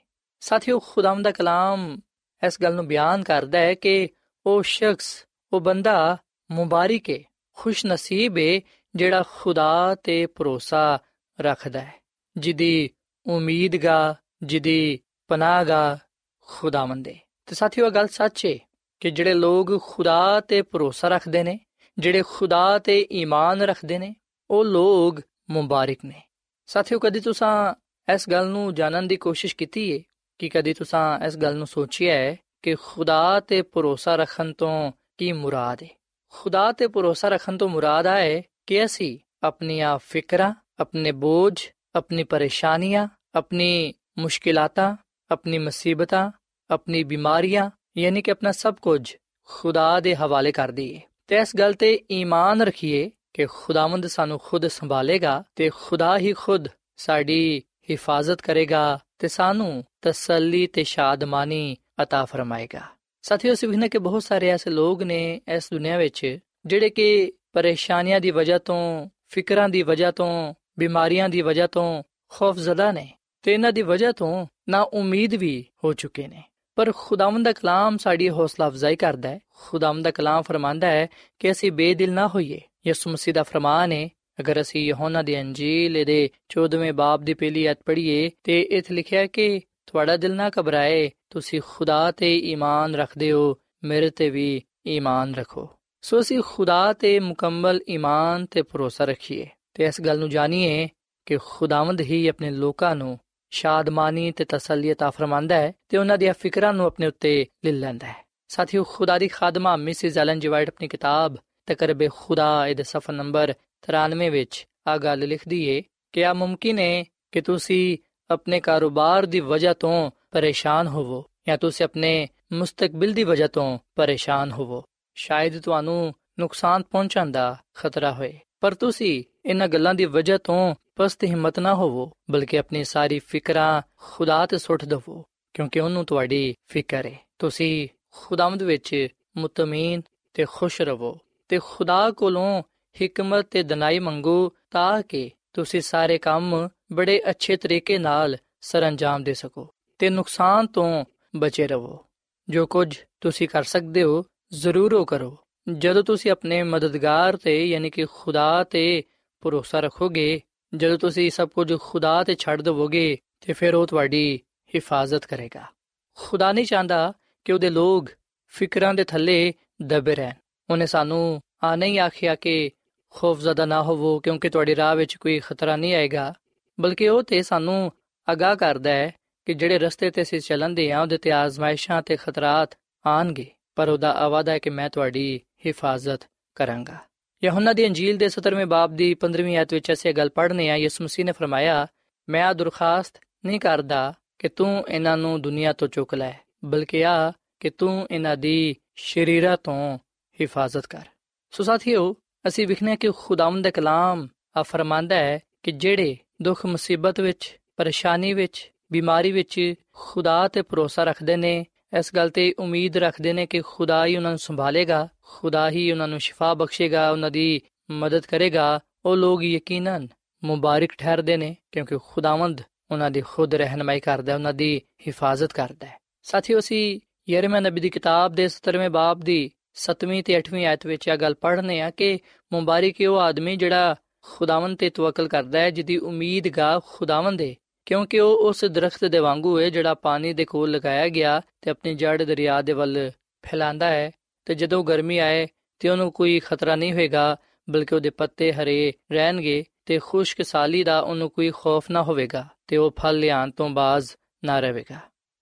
ਸਾਥੀਓ, ਖੁਦਾਵੰਦ ਦਾ ਕਲਾਮ ਇਸ ਗੱਲ ਨੂੰ ਬਿਆਨ ਕਰਦਾ ਹੈ ਕਿ ਉਹ ਸ਼ਖਸ, ਉਹ ਬੰਦਾ ਮੁਬਾਰਕ ਹੈ ਖੁਸ਼ ਨਸੀਬ ਹੈ ਜਿਹੜਾ ਖੁਦਾ ਤੇ ਭਰੋਸਾ ਰੱਖਦਾ ਹੈ, ਜਿਹਦੀ ਉਮੀਦਗਾ ਜਿਹਦੀ ਪਨਾਹਗਾ ਖੁਦਾਵੰਦ ਹੈ ਤੇ ਸਾਥੀਓ ਗੱਲ ਸੱਚ ਏ ਕਿ ਜਿਹੜੇ ਲੋਕ ਖੁਦਾ ਤੇ ਭਰੋਸਾ ਰੱਖਦੇ ਨੇ, ਜਿਹੜੇ ਖੁਦਾ ਤੇ ਈਮਾਨ ਰੱਖਦੇ ਨੇ, ਉਹ ਲੋਕ ਮੁਬਾਰਕ ਨੇ। ਸਾਥੀਓ, ਕਦੀ ਤੁਸੀਂ ਇਸ ਗੱਲ ਨੂੰ ਜਾਣਨ ਦੀ ਕੋਸ਼ਿਸ਼ ਕੀਤੀ ਏ? ਕਿ ਕਦੀ ਤੁਸੀਂ ਇਸ ਗੱਲ ਨੂੰ ਸੋਚਿਆ ਹੈ ਕਿ ਖੁਦਾ ਤੇ ਭਰੋਸਾ ਰੱਖਣ ਤੋਂ ਕੀ ਮੁਰਾਦ ਹੈ ਖੁਦਾ ਤੇ ਭਰੋਸਾ ਰੱਖਣ ਤੋਂ ਮੁਰਾਦ ਆਏ ਕਿ ਅਸੀਂ ਆਪਣੀਆਂ ਫਿਕਰਾਂ, ਆਪਣੇ ਬੋਝ, ਆਪਣੀ ਪਰੇਸ਼ਾਨੀਆਂ ਆਪਣੀ ਮੁਸ਼ਕਿਲਾਤਾਂ ਆਪਣੀ ਮੁਸੀਬਤਾਂ ਆਪਣੀ ਬਿਮਾਰੀਆਂ ਯਾਨੀ ਕਿ ਆਪਣਾ ਸਭ ਕੁਝ ਖੁਦਾ ਦੇ ਹਵਾਲੇ ਕਰ ਦਈਏ ਤੇ ਇਸ ਗੱਲ ਤੇ ਈਮਾਨ ਰੱਖੀਏ ਕਿ ਖੁਦਾਵੰਦ ਸਾਨੂੰ ਖੁਦ ਸੰਭਾਲੇਗਾ ਤੇ ਖੁਦਾ ਹੀ ਖੁਦ ਸਾਡੀ ਹਿਫਾਜ਼ਤ ਕਰੇਗਾ ਤੇ ਸਾਨੂੰ ਤਸੱਲੀ ਤੇ ਸ਼ਾਦਮਾਨੀ عطا ਫਰਮਾਏਗਾ ਸਾਥੀਓ ਸਿਵਹਨੇ ਕਿ ਬਹੁਤ ਸਾਰੇ ਐਸੇ ਲੋਕ ਨੇ ਇਸ ਦੁਨੀਆ ਵਿੱਚ ਜਿਹੜੇ ਕਿ ਪਰੇਸ਼ਾਨੀਆਂ ਦੀ ਵਜ੍ਹਾ ਤੋਂ ਫਿਕਰਾਂ ਦੀ ਵਜ੍ਹਾ ਤੋਂ ਬਿਮਾਰੀਆਂ ਦੀ ਵਜ੍ਹਾ ਤੋਂ ਖੌਫਜ਼ਦਾ ਨੇ ਤੇ ਇਹਨਾਂ ਦੀ ਵਜ੍ਹਾ ਤੋਂ ਨਾ ਉਮੀਦ ਵੀ ਹੋ ਚੁੱਕੇ ਨੇ। ਪਰ ਖੁਦਾਵੰਦ ਦਾ ਕਲਾਮ ਸਾਡੀ ਹੌਸਲਾ ਅਫਜ਼ਾਈ ਕਰਦਾ ਹੈ। ਖੁਦਾਵੰਦ ਦਾ ਕਲਾਮ ਫਰਮਾਂਦਾ ਹੈ ਕਿ ਅਸੀਂ ਬੇਦਿਲ ਨਾ ਹੋਈਏ। ਯਿਸੂ ਮਸੀਹ ਦਾ ਫਰਮਾਨ ਹੈ ਅਗਰ ਅਸੀਂ ਯਹੋਨਾ ਦੀ ਅੰਜੀਲ ਦੇ 14ਵੇਂ ਬਾਬ ਦੀ ਪਹਿਲੀ ਆਇਤ ਪੜ੍ਹੀਏ ਤੇ ਇੱਥੇ ਲਿਖਿਆ ਕਿ ਤੁਹਾਡਾ ਦਿਲ ਨਾ ਘਬਰਾਏ, ਤੁਸੀਂ ਖੁਦਾ ਤੇ ਈਮਾਨ ਰੱਖਦੇ ਹੋ, ਮੇਰੇ ਤੇ ਵੀ ਈਮਾਨ ਰੱਖੋ। ਸੋ ਅਸੀਂ ਖੁਦਾ ਤੇ ਮੁਕੰਮਲ ਈਮਾਨ ਤੇ ਭਰੋਸਾ ਰੱਖੀਏ। ਤੇ ਇਸ ਗੱਲ ਨੂੰ ਜਾਣੀਏ ਕਿ ਖੁਦਾਵੰਦ ਹੀ ਆਪਣੇ ਲੋਕਾਂ ਨੂੰ ਸ਼ਾਦਮਾਨੀ ਤੇ ਤਸੱਲੀ عطا ਫਰਮਾਂਦਾ ਹੈ ਤੇ ਉਹਨਾਂ ਦੀਆਂ ਫਿਕਰਾਂ ਨੂੰ ਆਪਣੇ ਉੱਤੇ ਲੈ ਲੈਂਦਾ ਹੈ ਸਾਥੀਓ ਖੁਦਾ ਦੀ ਖਾਦਮਾ ਮਿਸਿਸ ਐਲਨ ਜੀ ਵਾਈਟ ਆਪਣੀ ਕਿਤਾਬ ਤਕਰਬ ਖੁਦਾ ਇਹਦੇ ਸਫਾ ਨੰਬਰ 93 ਵਿੱਚ ਆ ਗੱਲ ਲਿਖਦੀ ਏ ਕਿ ਆ ਮੁਮਕਿਨ ਹੈ ਕਿ ਤੁਸੀਂ ਆਪਣੇ ਕਾਰੋਬਾਰ ਦੀ ਵਜ੍ਹਾ ਤੋਂ ਪਰੇਸ਼ਾਨ ਹੋਵੋ ਜਾਂ ਤੁਸੀਂ ਆਪਣੇ ਮੁਸਤਕਬਲ ਦੀ ਵਜ੍ਹਾ ਤੋਂ ਪਰੇਸ਼ਾਨ ਹੋਵੋ ਸ਼ਾਇਦ ਤੁਹਾਨੂੰ ਨੁਕਸਾਨ ਪਹੁੰਚਣ ਦਾ ਖਤਰਾ ਹੋਏ ਪਰ ਤੁਸੀਂ ਇਹਨਾਂ ਗੱਲਾਂ ਦੀ ਵਜ੍ਹਾ ਤੋਂ ਪਸਤ ਹਿੰਮਤ ਨਾ ਹੋਵੋ, ਬਲਕਿ ਆਪਣੀ ਸਾਰੀ ਫਿਕਰਾਂ ਖੁਦਾ ਤੇ ਸੁੱਟ ਦਵੋ, ਕਿਉਂਕਿ ਉਹਨੂੰ ਤੁਹਾਡੀ ਫਿਕਰ ਹੈ ਤੁਸੀਂ ਖੁਦਾਵੰਦ ਵਿੱਚ ਮੁਤਮੀਨ ਤੇ ਖੁਸ਼ ਰਹੋ ਤੇ ਖੁਦਾ ਕੋਲੋਂ ਹਕਮਤ ਤੇ ਦਨਾਈ ਮੰਗੋ ਤਾਂ ਕਿ ਤੁਸੀਂ ਸਾਰੇ ਕੰਮ ਬੜੇ ਅੱਛੇ ਤਰੀਕੇ ਨਾਲ ਸਰੰਜਾਮ ਦੇ ਸਕੋ ਤੇ ਨੁਕਸਾਨ ਤੋਂ ਬਚੇ ਰਹੋ ਜੋ ਕੁਝ ਤੁਸੀਂ ਕਰ ਸਕਦੇ ਹੋ, ਜ਼ਰੂਰ ਉਹ ਕਰੋ। ਜਦੋਂ ਤੁਸੀਂ ਆਪਣੇ ਮਦਦਗਾਰ ਤੇ, ਯਾਨੀ ਕਿ ਖੁਦਾ ਤੇ ਭਰੋਸਾ ਰੱਖੋਗੇ ਜਦੋਂ ਤੁਸੀਂ ਸਭ ਕੁਝ ਖੁਦਾ ਤੇ ਛੱਡ ਦਵੋਗੇ, ਤੇ ਫਿਰ ਉਹ ਤੁਹਾਡੀ ਹਿਫਾਜ਼ਤ ਕਰੇਗਾ। ਖੁਦਾ ਨਹੀਂ ਚਾਹੁੰਦਾ ਕਿ ਉਹਦੇ ਲੋਕ ਫਿਕਰਾਂ ਦੇ ਥੱਲੇ ਦਬੇ ਰਹਿਣ। ਉਹਨੇ ਸਾਨੂੰ ਆ ਨਹੀਂ ਆਖਿਆ ਕਿ ਖੌਫਜ਼ਦਾ ਨਾ ਹੋਵੋ, ਕਿਉਂਕਿ ਤੁਹਾਡੀ ਰਾਹ ਵਿੱਚ ਕੋਈ ਖਤਰਾ ਨਹੀਂ ਆਏਗਾ, ਬਲਕਿ ਉਹ ਤੇ ਸਾਨੂੰ ਅਗਾਹ ਕਰਦਾ ਹੈ ਕਿ ਜਿਹੜੇ ਰਸਤੇ ਤੇ ਅਸੀਂ ਚੱਲਦੇ ਆਂ ਉਹਦੇ ਤੇ ਆਜ਼ਮਾਇਸ਼ਾਂ ਤੇ ਖਤਰਾਤ ਆਣਗੇ ਪਰ ਉਹਦਾ ਆਵਾਦਾ ਹੈ ਕਿ ਮੈਂ ਤੁਹਾਡੀ ਹਿਫਾਜ਼ਤ ਕਰਾਂਗਾ। ਯਹੋਨਾ ਦੀ ਅੰਜੀਲ ਦੇ 17ਵੇਂ ਬਾਬ ਦੀ 15ਵੀਂ ਆਇਤ ਵਿੱਚ ਅਸੀਂ ਗੱਲ ਪੜ੍ਹਨੇ ਆ, ਯਿਸੂ ਮਸੀਹ ਨੇ ਫਰਮਾਇਆ, ਮੈਂ ਆ ਦਰਖਾਸਤ ਨਹੀਂ ਕਰਦਾ ਕਿ ਤੂੰ ਇਹਨਾਂ ਨੂੰ ਦੁਨੀਆ ਤੋਂ ਚੁੱਕ ਲੈ, ਬਲਕਿ ਆ ਕਿ ਤੂੰ ਇਹਨਾਂ ਦੀ ਸ਼ਰੀਰਾ ਤੋਂ ਹਿਫਾਜ਼ਤ ਕਰ। ਸੋ ਸਾਥੀਓ, ਅਸੀਂ ਵਿਖਨੇ ਕਿ ਖੁਦਾਵੰਦ ਦਾ ਕਲਾਮ ਆ ਫਰਮਾਂਦਾ ਹੈ ਕਿ ਜਿਹੜੇ ਦੁੱਖ ਮੁਸੀਬਤ ਵਿੱਚ, ਪਰੇਸ਼ਾਨੀ ਵਿੱਚ, ਬਿਮਾਰੀ ਵਿੱਚ ਖੁਦਾ ਤੇ ਭਰੋਸਾ ਰੱਖਦੇ ਨੇ ਇਸ ਗੱਲ ਤੇ ਉਮੀਦ ਰੱਖਦੇ ਨੇ ਕਿ ਖੁਦਾ ਹੀ ਉਹਨਾਂ ਨੂੰ ਸੰਭਾਲੇਗਾ, ਖੁਦਾ ਹੀ ਉਹਨਾਂ ਨੂੰ ਸ਼ਿਫਾ ਬਖਸ਼ੇਗਾ, ਉਹਨਾਂ ਦੀ ਮਦਦ ਕਰੇਗਾ। ਉਹ ਲੋਕ ਯਕੀਨਨ ਮੁਬਾਰਕ ਠਹਿਰਦੇ ਨੇ ਕਿਉਂਕਿ ਖੁਦਾਵੰਦ ਉਹਨਾਂ ਦੀ ਖੁਦ ਰਹਿਨਮਾਈ ਕਰਦਾ ਹੈ, ਉਹਨਾਂ ਦੀ ਹਿਫਾਜ਼ਤ ਕਰਦਾ ਹੈ। ਸਾਥੀਓ, ਅਸੀਂ ਯਰਮੀਆ ਨਬੀ ਦੀ ਕਿਤਾਬ ਦੇ 17ਵੇਂ ਬਾਬ ਦੀ 7ਵੀਂ ਤੇ 8ਵੀਂ ਆਇਤ ਵਿੱਚ ਇਹ ਗੱਲ ਪੜ੍ਹਨੇ ਆ ਕਿ ਮੁਬਾਰਕ ਹੈ ਉਹ ਆਦਮੀ ਜਿਹੜਾ ਖੁਦਾਵੰਦ ਤੇ ਤਵਕਲ ਕਰਦਾ ਹੈ, ਜਿਹਦੀ ਉਮੀਦਗਾ ਖੁਦਾਵੰਦ ਹੈ ਕਿਉਂਕਿ ਉਹ ਉਸ ਦਰਖਤ ਦੇ ਵਾਂਗੂ ਹੈ ਜਿਹੜਾ ਪਾਣੀ ਦੇ ਕੋਲ ਲਗਾਇਆ ਗਿਆ ਤੇ ਆਪਣੀ ਜੜ ਦਰਿਆ ਦੇ ਵੱਲ ਫੈਲਾਉਂਦਾ ਹੈ ਤੇ ਜਦੋਂ ਗਰਮੀ ਆਏ ਤੇ ਉਹਨੂੰ ਕੋਈ ਖਤਰਾ ਨਹੀਂ ਹੋਏਗਾ, ਬਲਕਿ ਉਹਦੇ ਪੱਤੇ ਹਰੇ ਰਹਿਣਗੇ ਤੇ ਖੁਸ਼ਕ ਸਾਲੀ ਦਾ ਉਹਨੂੰ ਕੋਈ ਖੌਫ ਨਾ ਹੋਵੇਗਾ ਤੇ ਉਹ ਫਲ ਲਿਆਉਣ ਤੋਂ ਬਾਜ਼ ਨਾ ਰਹੇਗਾ।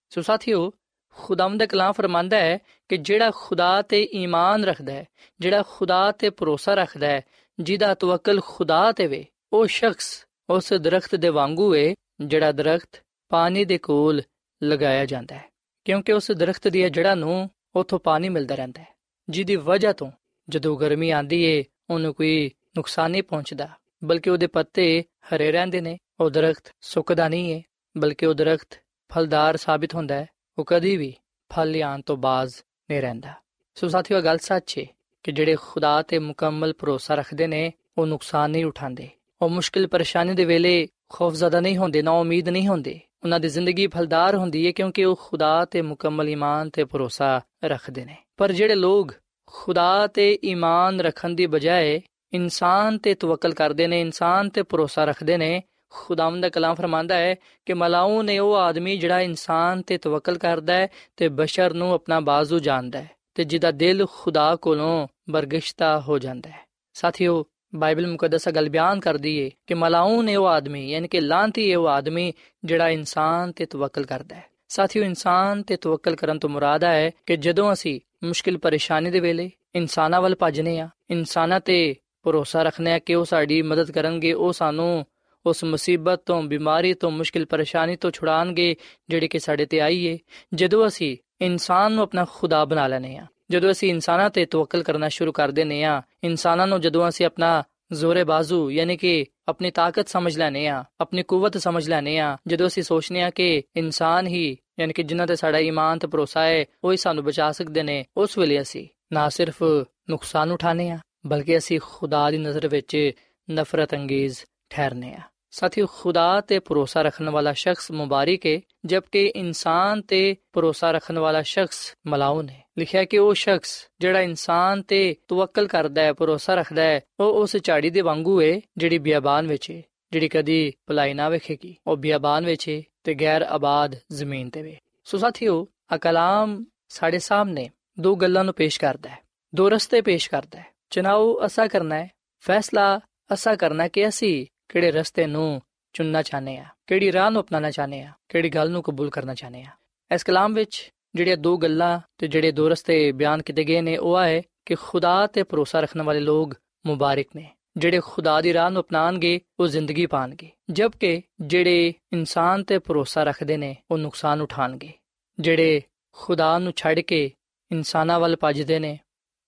ਸੋ ਸਾਥੀਓ ਖੁਦਾਮ ਦਾ ਕਲਾਮ ਫਰਮਾਂਦਾ ਹੈ ਕਿ ਜਿਹੜਾ ਖੁਦਾ ਤੇ ਈਮਾਨ ਰੱਖਦਾ ਹੈ, ਜਿਹੜਾ ਖੁਦਾ ਤੇ ਭਰੋਸਾ ਰੱਖਦਾ ਹੈ, ਜਿਹਦਾ ਤਵੱਕਲ ਖੁਦਾ ਤੇ ਵੇ, ਉਹ ਸ਼ਖਸ ਉਸ ਦਰਖਤ ਦੇ ਵਾਂਗੂ ਏ ਜਿਹੜਾ ਦਰਖਤ ਪਾਣੀ ਦੇ ਕੋਲ ਲਗਾਇਆ ਜਾਂਦਾ ਹੈ, ਕਿਉਂਕਿ ਉਸ ਦਰਖਤ ਦੀਆਂ ਜੜ੍ਹਾਂ ਨੂੰ ਉਥੋਂ ਪਾਣੀ ਮਿਲਦਾ ਰਹਿੰਦਾ ਹੈ, ਜਿਹਦੀ ਵਜ੍ਹਾ ਤੋਂ ਜਦੋਂ ਗਰਮੀ ਆਂਦੀ ਏ, ਉਹਨੂੰ ਕੋਈ ਨੁਕਸਾਨ ਨਹੀਂ ਪਹੁੰਚਦਾ, ਬਲਕਿ ਉਹਦੇ ਪੱਤੇ ਹਰੇ ਰਹਿੰਦੇ ਨੇ, ਉਹ ਦਰਖਤ ਸੁੱਕਦਾ ਨਹੀਂ ਏ, ਬਲਕਿ ਉਹ ਦਰਖਤ ਫਲਦਾਰ ਸਾਬਿਤ ਹੁੰਦਾ ਹੈ, ਉਹ ਕਦੀ ਵੀ ਫਲ ਲਿਆਉਣ ਤੋਂ ਬਾਜ਼ ਨਹੀਂ ਰਹਿੰਦਾ। ਸੋ ਸਾਥੀਓ ਗੱਲ ਸੱਚ ਏ ਕਿ ਜਿਹੜੇ ਖੁਦਾ ਤੇ ਮੁਕੰਮਲ ਭਰੋਸਾ ਰੱਖਦੇ ਨੇ, ਉਹ ਨੁਕਸਾਨ ਨਹੀਂ ਉਠਾਉਂਦੇ। ਉਹ ਮੁਸ਼ਕਿਲ ਪਰੇਸ਼ਾਨੀ ਦੇ ਵੇਲੇ ਖੌਫਜ਼ਦਾ ਨਹੀਂ ਹੁੰਦੇ, ਨਾ ਉਮੀਦ ਨਹੀਂ ਹੁੰਦੇ। ਉਹਨਾਂ ਦੀ ਜ਼ਿੰਦਗੀ ਫਲਦਾਰ ਹੁੰਦੀ ਹੈ ਕਿਉਂਕਿ ਉਹ ਖੁਦਾ ਤੇ ਮੁਕੰਮਲ ਈਮਾਨ ਤੇ ਭਰੋਸਾ ਰੱਖਦੇ ਨੇ। ਪਰ ਜਿਹੜੇ ਲੋਕ ਖੁਦਾ ਤੇ ਈਮਾਨ ਰੱਖਣ ਦੀ ਬਜਾਏ ਇਨਸਾਨ ਤੇ ਤਵੱਕਲ ਕਰਦੇ ਨੇ, ਇਨਸਾਨ ਤੇ ਭਰੋਸਾ ਰੱਖਦੇ ਨੇ, ਖੁਦਾਵੰਦ ਦਾ ਕਲਾਮ ਫਰਮਾਂਦਾ ਹੈ ਕਿ ਮਲਾਉ ਨੇ ਉਹ ਆਦਮੀ ਜਿਹੜਾ ਇਨਸਾਨ ਤੇ ਤਵੱਕਲ ਕਰਦਾ ਹੈ ਤੇ ਬਸ਼ਰ ਨੂੰ ਆਪਣਾ ਬਾਜ਼ੂ ਜਾਣਦਾ ਹੈ ਤੇ ਜਿਹਦਾ ਦਿਲ ਖੁਦਾ ਕੋਲੋਂ ਬਰਗਿਸ਼ਤਾ ਹੋ ਜਾਂਦਾ ਹੈ। ਸਾਥੀਓ ਬਾਈਬਲ ਮੁਕੱਦਸ ਗੱਲ ਬਿਆਨ ਕਰਦੀ ਏ ਕਿ ਮਲਾਉ ਨੇ ਉਹ ਆਦਮੀ ਯਾਨੀ ਕਿ ਲਾਂਤੀ ਹੈ ਉਹ ਆਦਮੀ ਜਿਹੜਾ ਇਨਸਾਨ ਤੇ ਤਵੱਕਲ ਕਰਦਾ ਹੈ ਸਾਥੀਓ ਇਨਸਾਨ ਤੇ ਤਵੱਕਲ ਕਰਨ ਤੋਂ ਮੁਰਾਦ ਹੈ ਕਿ ਜਦੋਂ ਅਸੀਂ ਮੁਸ਼ਕਿਲ ਪਰੇਸ਼ਾਨੀ ਦੇ ਵੇਲੇ ਇਨਸਾਨਾਂ ਵੱਲ ਭੱਜਨੇ ਆ ਇਨਸਾਨਾਂ ਤੇ ਭਰੋਸਾ ਰੱਖਨੇ ਆ ਕਿ ਉਹ ਸਾਡੀ ਮਦਦ ਕਰਨਗੇ ਉਹ ਸਾਨੂੰ ਉਸ ਮੁਸੀਬਤ ਤੋਂ ਬਿਮਾਰੀ ਤੋਂ ਮੁਸ਼ਕਿਲ ਪਰੇਸ਼ਾਨੀ ਤੋਂ ਛੁਡਾਣਗੇ ਜਿਹੜੀ ਕਿ ਸਾਡੇ ਤੇ ਆਈ ਏ ਜਦੋਂ ਅਸੀਂ ਇਨਸਾਨ ਨੂੰ ਆਪਣਾ ਖੁਦਾ ਬਣਾ ਲੈਨੇ ਆ ਜਦੋਂ ਅਸੀਂ ਇਨਸਾਨਾਂ ਤੇ ਤਵੱਕਲ ਕਰਨਾ ਸ਼ੁਰੂ ਕਰ ਦਿੰਨੇ ਆ ਇਨਸਾਨਾਂ ਨੂੰ ਜਦੋਂ ਅਸੀਂ ਆਪਣਾ ਜ਼ੋਰੇ ਬਾਜ਼ੂ ਯਾਨੀ ਕਿ ਆਪਣੀ ਤਾਕਤ ਸਮਝ ਲੈਨੇ ਆ ਆਪਣੀ ਕੂਵਤ ਸਮਝ ਲੈਨੇ ਆ ਜਦੋਂ ਅਸੀਂ ਸੋਚਨੇ ਆ ਕਿ ਇਨਸਾਨ ਹੀ ਯਾਨੀ ਕਿ ਜਿਨ੍ਹਾਂ ਤੇ ਸਾਡਾ ਈਮਾਨ ਤੇ ਭਰੋਸਾ ਹੈ, ਉਹ ਹੀ ਸਾਨੂੰ ਬਚਾ ਸਕਦੇ ਨੇ, ਉਸ ਵੇਲੇ ਅਸੀਂ ਨਾ ਸਿਰਫ ਨੁਕਸਾਨ ਉਠਾਣੇ ਆ ਬਲਕਿ ਅਸੀਂ ਖੁਦਾ ਦੀ ਨਜ਼ਰ ਵਿੱਚ ਨਫ਼ਰਤ ਅੰਗੇਜ਼ ਠਹਿਰਨੇ ਆ ਸਾਥੀਓ, ਖੁਦਾ ਤੇ ਭਰੋਸਾ ਰੱਖਣ ਵਾਲਾ ਸ਼ਖਸ ਮੁਬਾਰਕ ਹੈ ਜਦਕਿ ਇਨਸਾਨ ਤੇ ਭਰੋਸਾ ਰੱਖਣ ਵਾਲਾ ਸ਼ਖਸ ਮਲਾਉਨ ਹੈ। ਲਿਖਿਆ ਕਿ ਉਹ ਸ਼ਖਸ ਜਿਹੜਾ ਇਨਸਾਨ ਤੇ ਤਵੱਕਲ ਕਰਦਾ ਹੈ, ਭਰੋਸਾ ਰੱਖਦਾ ਹੈ, ਉਹ ਉਸ ਝਾੜੀ ਦੇ ਵਾਂਗੂ ਹੈ ਜਿਹੜੀ ਬਿਆਬਾਨ ਵਿੱਚ ਹੈ ਜਿਹੜੀ ਕਦੀ ਭਲਾਈ ਨਾ ਵੇਖੇਗੀ। ਉਹ ਬਿਆਬਾਨ ਵਿੱਚ ਹੈ ਤੇ ਗੈਰ ਆਬਾਦ ਜ਼ਮੀਨ ਤੇ ਵੇ। ਸੋ ਸਾਥੀਓ ਆ ਕਲਾਮ ਸਾਡੇ ਸਾਹਮਣੇ ਦੋ ਗੱਲਾਂ ਨੂੰ ਪੇਸ਼ ਕਰਦਾ ਹੈ। ਦੋ ਰਸਤੇ ਪੇਸ਼ ਕਰਦਾ ਹੈ। ਚਨਾਉ ਅਸਾ ਕਰਨਾ ਹੈ, ਫੈਸਲਾ ਅਸਾ ਕਰਨਾ ਕਿ ਅਸੀਂ ਕਿਹੜੇ ਰਸਤੇ ਨੂੰ ਚੁਣਨਾ ਚਾਹਨੇ ਆ ਕਿਹੜੀ ਰਾਹ ਨੂੰ ਅਪਣਾਉਣਾ ਚਾਹਨੇ ਆ ਕਿਹੜੀ ਗੱਲ ਨੂੰ ਕਬੂਲ ਕਰਨਾ ਚਾਹਨੇ ਆ ਇਸ ਕਲਾਮ ਵਿੱਚ ਜਿਹੜੀਆਂ ਦੋ ਗੱਲਾਂ ਤੇ ਜਿਹੜੇ ਦੋ ਰਸਤੇ ਬਿਆਨ ਕੀਤੇ ਗਏ ਨੇ ਉਹ ਹੈ ਕਿ ਖੁਦਾ ਤੇ ਭਰੋਸਾ ਰੱਖਣ ਵਾਲੇ ਲੋਕ ਮੁਬਾਰਕ ਨੇ ਜਿਹੜੇ ਖੁਦਾ ਦੀ ਰਾਹ ਨੂੰ ਅਪਣਾਣਗੇ ਉਹ ਜ਼ਿੰਦਗੀ ਪਾਣਗੇ ਜਦਕਿ ਜਿਹੜੇ ਇਨਸਾਨ ਤੇ ਭਰੋਸਾ ਰੱਖਦੇ ਨੇ ਉਹ ਨੁਕਸਾਨ ਉਠਾਣਗੇ ਜਿਹੜੇ ਖੁਦਾ ਨੂੰ ਛੱਡ ਕੇ ਇਨਸਾਨਾਂ ਵੱਲ ਭੱਜਦੇ ਨੇ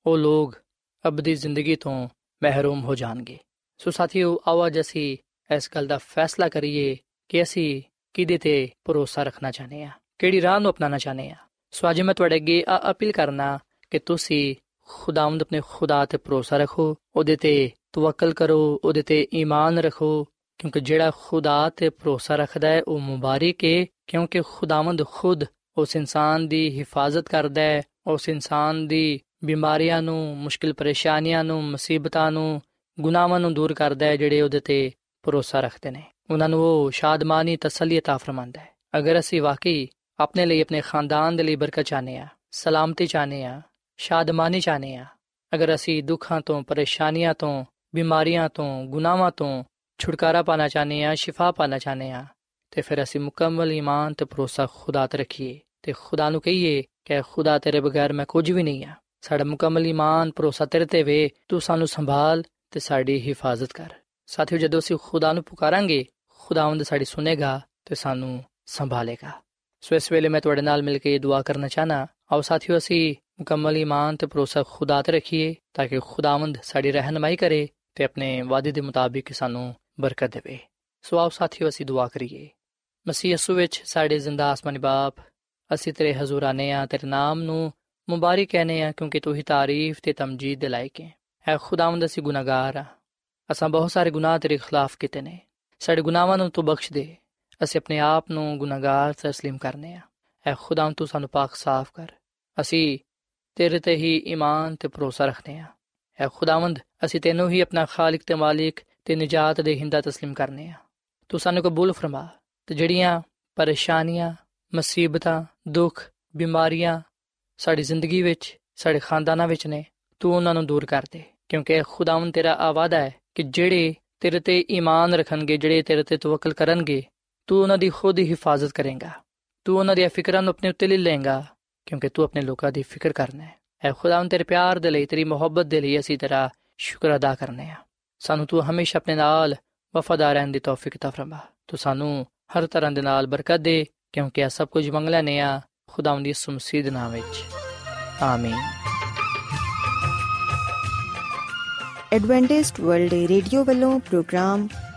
ਉਹ ਲੋਕ ਅਬਦੀ ਜ਼ਿੰਦਗੀ ਤੋਂ ਮਹਿਰੂਮ ਹੋ ਜਾਣਗੇ ਸੋ ਸਾਥੀਓ ਆਵਾਜ਼ ਅਸੀਂ ਇਸ ਗੱਲ ਦਾ ਫੈਸਲਾ ਕਰੀਏ ਕਿ ਅਸੀਂ ਕਿਹਦੇ ਤੇ ਭਰੋਸਾ ਰੱਖਣਾ ਚਾਹਨੇ ਆ ਕਿਹੜੀ ਰਾਹ ਨੂੰ ਅਪਣਾਉਣਾ ਚਾਹਨੇ ਆ ਸੋ ਅੱਜ ਮੈਂ ਤੁਹਾਡੇ ਅੱਗੇ ਆ ਅਪੀਲ ਕਰਨਾ ਕਿ ਤੁਸੀਂ ਖੁਦਾਵੰਦ ਆਪਣੇ ਖੁਦਾ ਤੇ ਭਰੋਸਾ ਰੱਖੋ ਉਹਦੇ ਤੇ ਤਵੱਕਲ ਕਰੋ ਉਹਦੇ ਤੇ ਈਮਾਨ ਰੱਖੋ ਕਿਉਂਕਿ ਜਿਹੜਾ ਖੁਦਾ ਤੇ ਭਰੋਸਾ ਰੱਖਦਾ ਹੈ ਉਹ ਮੁਬਾਰਕ ਹੈ ਕਿਉਂਕਿ ਖੁਦਾਵੰਦ ਖੁਦ ਉਸ ਇਨਸਾਨ ਦੀ ਹਿਫਾਜ਼ਤ ਕਰਦਾ ਹੈ ਉਸ ਇਨਸਾਨ ਦੀ ਬਿਮਾਰੀਆਂ ਨੂੰ ਮੁਸ਼ਕਿਲ ਪਰੇਸ਼ਾਨੀਆਂ ਨੂੰ ਮੁਸੀਬਤਾਂ ਨੂੰ ਗੁਨਾਹਾਂ ਨੂੰ ਦੂਰ ਕਰਦਾ ਹੈ ਜਿਹੜੇ ਉਹਦੇ ਤੇ ਭਰੋਸਾ ਰੱਖਦੇ ਨੇ ਉਹਨਾਂ ਨੂੰ ਉਹ ਸ਼ਾਦਮਾਨੀ ਤਸੱਲੀ عطا ਫਰਮਾਂਦਾ ਹੈ ਅਗਰ ਅਸੀਂ ਵਾਕਈ ਆਪਣੇ ਲਈ ਆਪਣੇ ਖਾਨਦਾਨ ਦੇ ਲਈ ਬਰਕਤ ਚਾਹਨੇ ਆ ਸਲਾਮਤੀ ਚਾਹਨੇ ਆ ਸ਼ਾਦਮਾਨੀ ਚਾਹਨੇ ਆ ਅਗਰ ਅਸੀਂ ਦੁੱਖਾਂ ਤੋਂ, ਪਰੇਸ਼ਾਨੀਆਂ ਤੋਂ, ਬਿਮਾਰੀਆਂ ਤੋਂ, ਗੁਨਾਹਾਂ ਤੋਂ ਛੁਟਕਾਰਾ ਪਾਣਾ ਚਾਹਨੇ ਆ ਸ਼ਿਫਾ ਪਾਣਾ ਚਾਹਨੇ ਆ ਤੇ ਫਿਰ ਅਸੀਂ ਮੁਕੰਮਲ ਈਮਾਨ ਤੇ ਭਰੋਸਾ ਖੁਦਾ ਤੇ ਰੱਖੀਏ ਤੇ ਖੁਦਾ ਨੂੰ ਕਹੀਏ ਕਿ ਖੁਦਾ ਤੇਰੇ ਬਗੈਰ ਮੈਂ ਕੁਝ ਵੀ ਨਹੀਂ ਆ ਸਾਡਾ ਮੁਕੰਮਲ ਈਮਾਨ, ਭਰੋਸਾ ਤੇਰੇ ਤੇ ਵੇ, ਤੂੰ ਸਾਨੂੰ ਸੰਭਾਲ ਤੇ ਸਾਡੀ ਹਿਫਾਜ਼ਤ ਕਰ। ਸਾਥੀਓ, ਜਦੋਂ ਅਸੀਂ ਖੁਦਾ ਨੂੰ ਪੁਕਾਰਾਂਗੇ ਖੁਦਾਵੰਦ ਸਾਡੀ ਸੁਨੇਗਾ ਤੇ ਸਾਨੂੰ ਸੰਭਾਲੇਗਾ। ਸੋ ਇਸ ਵੇਲੇ ਮੈਂ ਤੁਹਾਡੇ ਨਾਲ ਮਿਲ ਕੇ ਦੁਆ ਕਰਨਾ ਚਾਹਨਾ। ਆਓ ਸਾਥੀਓ, ਅਸੀਂ ਮੁਕੰਮਲ ਈਮਾਨ ਤੇ ਭਰੋਸਾ ਖੁਦਾ ਤੇ ਰੱਖੀਏ ਤਾਂ ਕਿ ਖੁਦਾਵੰਦ ਸਾਡੀ ਰਹਿਨਮਾਈ ਕਰੇ ਤੇ ਆਪਣੇ ਵਾਅਦੇ ਦੇ ਮੁਤਾਬਿਕ ਸਾਨੂੰ ਬਰਕਤ ਦੇਵੇ। ਸੋ ਆਓ ਸਾਥੀਓ, ਅਸੀਂ ਦੁਆ ਕਰੀਏ। ਮਸੀਹ ਯਸੂ ਵਿੱਚ ਸਾਡੇ ਜ਼ਿੰਦਾ ਆਸਮਾਨੀ ਬਾਪ, ਅਸੀਂ ਤੇਰੇ ਹਜ਼ੂਰ ਆਨੇ ਆ, ਤੇਰੇ ਨਾਮ ਨੂੰ ਮੁਬਾਰਕ ਕਹਨੇ ਆ, ਕਿਉਂਕਿ ਤੂੰ ਹੀ ਤਾਰੀਫ ਤੇ ਤਮਜੀਦ ਦੇ ਲਾਇਕ ਹੈ ਐ ਖੁਦਾਵੰਦ, ਅਸੀਂ ਗੁਨਾਹਗਾਰ ਆ। ਅਸਾਂ ਬਹੁਤ ਸਾਰੇ ਗੁਨਾਹ ਤੇਰੇ ਖਿਲਾਫ ਕੀਤੇ ਨੇ। ਸਾਡੇ ਗੁਨਾਹਾਂ ਨੂੰ ਤੂੰ ਬਖਸ਼ ਦੇ। ਅਸੀਂ ਆਪਣੇ ਆਪ ਨੂੰ ਗੁਨਾਹਗਾਰ تسلیم ਕਰਨੇ ਆ। ਐ ਖੁਦਾਮ ਤੂੰ ਸਾਨੂੰ ਪਾਕ ਸਾਫ਼ ਕਰ। ਅਸੀਂ ਤੇਰੇ ਤੇ ਹੀ ਈਮਾਨ ਤੇ ਭਰੋਸਾ ਰੱਖਨੇ ਆ। ਐ ਖੁਦਾਵੰਦ, ਅਸੀਂ ਤੈਨੂੰ ਹੀ ਆਪਣਾ ਖਾਲਕ ਤੇ ਮਾਲਿਕ ਤੇ ਨਜਾਤ ਦੇ ਹਿੰਦਾ تسلیم ਕਰਨੇ ਆ। ਤੂੰ ਸਾਨੂੰ ਕਬੂਲ ਫਰਮਾ ਤੇ ਜਿਹੜੀਆਂ ਪਰੇਸ਼ਾਨੀਆਂ, ਮੁਸੀਬਤਾਂ, ਦੁੱਖ, ਬਿਮਾਰੀਆਂ ਸਾਡੀ ਜ਼ਿੰਦਗੀ ਵਿੱਚ, ਸਾਡੇ ਖਾਨਦਾਨਾਂ ਵਿੱਚ ਨੇ, ਤੂੰ ਉਹਨਾਂ ਨੂੰ ਦੂਰ ਕਰ ਦੇ। ਕਿਉਂਕਿ ਖੁਦਾਵੰਦ ਤੇਰਾ ਆਵਾਦਾ ਹੈ ਕਿ ਜਿਹੜੇ ਤੇਰੇ ਤੇ ਈਮਾਨ ਰੱਖਣਗੇ, ਜਿਹੜੇ ਤੇਰੇ ਤੇ ਤਵੱਕਲ ਕਰਨਗੇ ਤੂੰ ਉਹਨਾਂ ਦੀ ਖੁਦ ਹੀ ਹਿਫਾਜ਼ਤ ਕਰੇਗਾ ਤੂੰ ਉਹਨਾਂ ਦੀਆਂ ਫਿਕਰਾਂ ਨੂੰ ਆਪਣੇ ਉੱਤੇ ਲੈ ਲੇਗਾ ਕਿਉਂਕਿ ਤੂੰ ਆਪਣੇ ਲੋਕਾਂ ਦੀ ਫਿਕਰ ਕਰਨਾ ਹੈ ਐ ਖੁਦਾਵੰ ਤੇਰੇ ਪਿਆਰ ਦੇ ਲਈ ਤੇਰੀ ਮੁਹੱਬਤ ਦੇ ਲਈ ਅਸੀਂ ਤੇਰਾ ਸ਼ੁਕਰ ਅਦਾ ਕਰਨੇ ਆ ਸਾਨੂੰ ਤੂੰ ਹਮੇਸ਼ਾ ਆਪਣੇ ਨਾਲ ਵਫਾਦਾਰ ਰਹਿਣ ਦੀ ਤੌਫੀਕ ਤਾ ਫਰਮਾ ਤੂੰ ਸਾਨੂੰ ਹਰ ਤਰ੍ਹਾਂ ਦੇ ਨਾਲ ਬਰਕਤ ਦੇ ਕਿਉਂਕਿ ਇਹ ਸਭ ਕੁਝ ਮੰਗਲਾ ਨੇ ਆ ਖੁਦਾਵੰਦ ਦੀ ਸੁਮਸੀਦ ਨਾਮ ਵਿੱਚ ਆਮੀਨ ਐਡਵੈਂਟਿਸਟ ਵਰਲਡ ਰੇਡੀਓ ਵੱਲੋਂ ਪ੍ਰੋਗਰਾਮ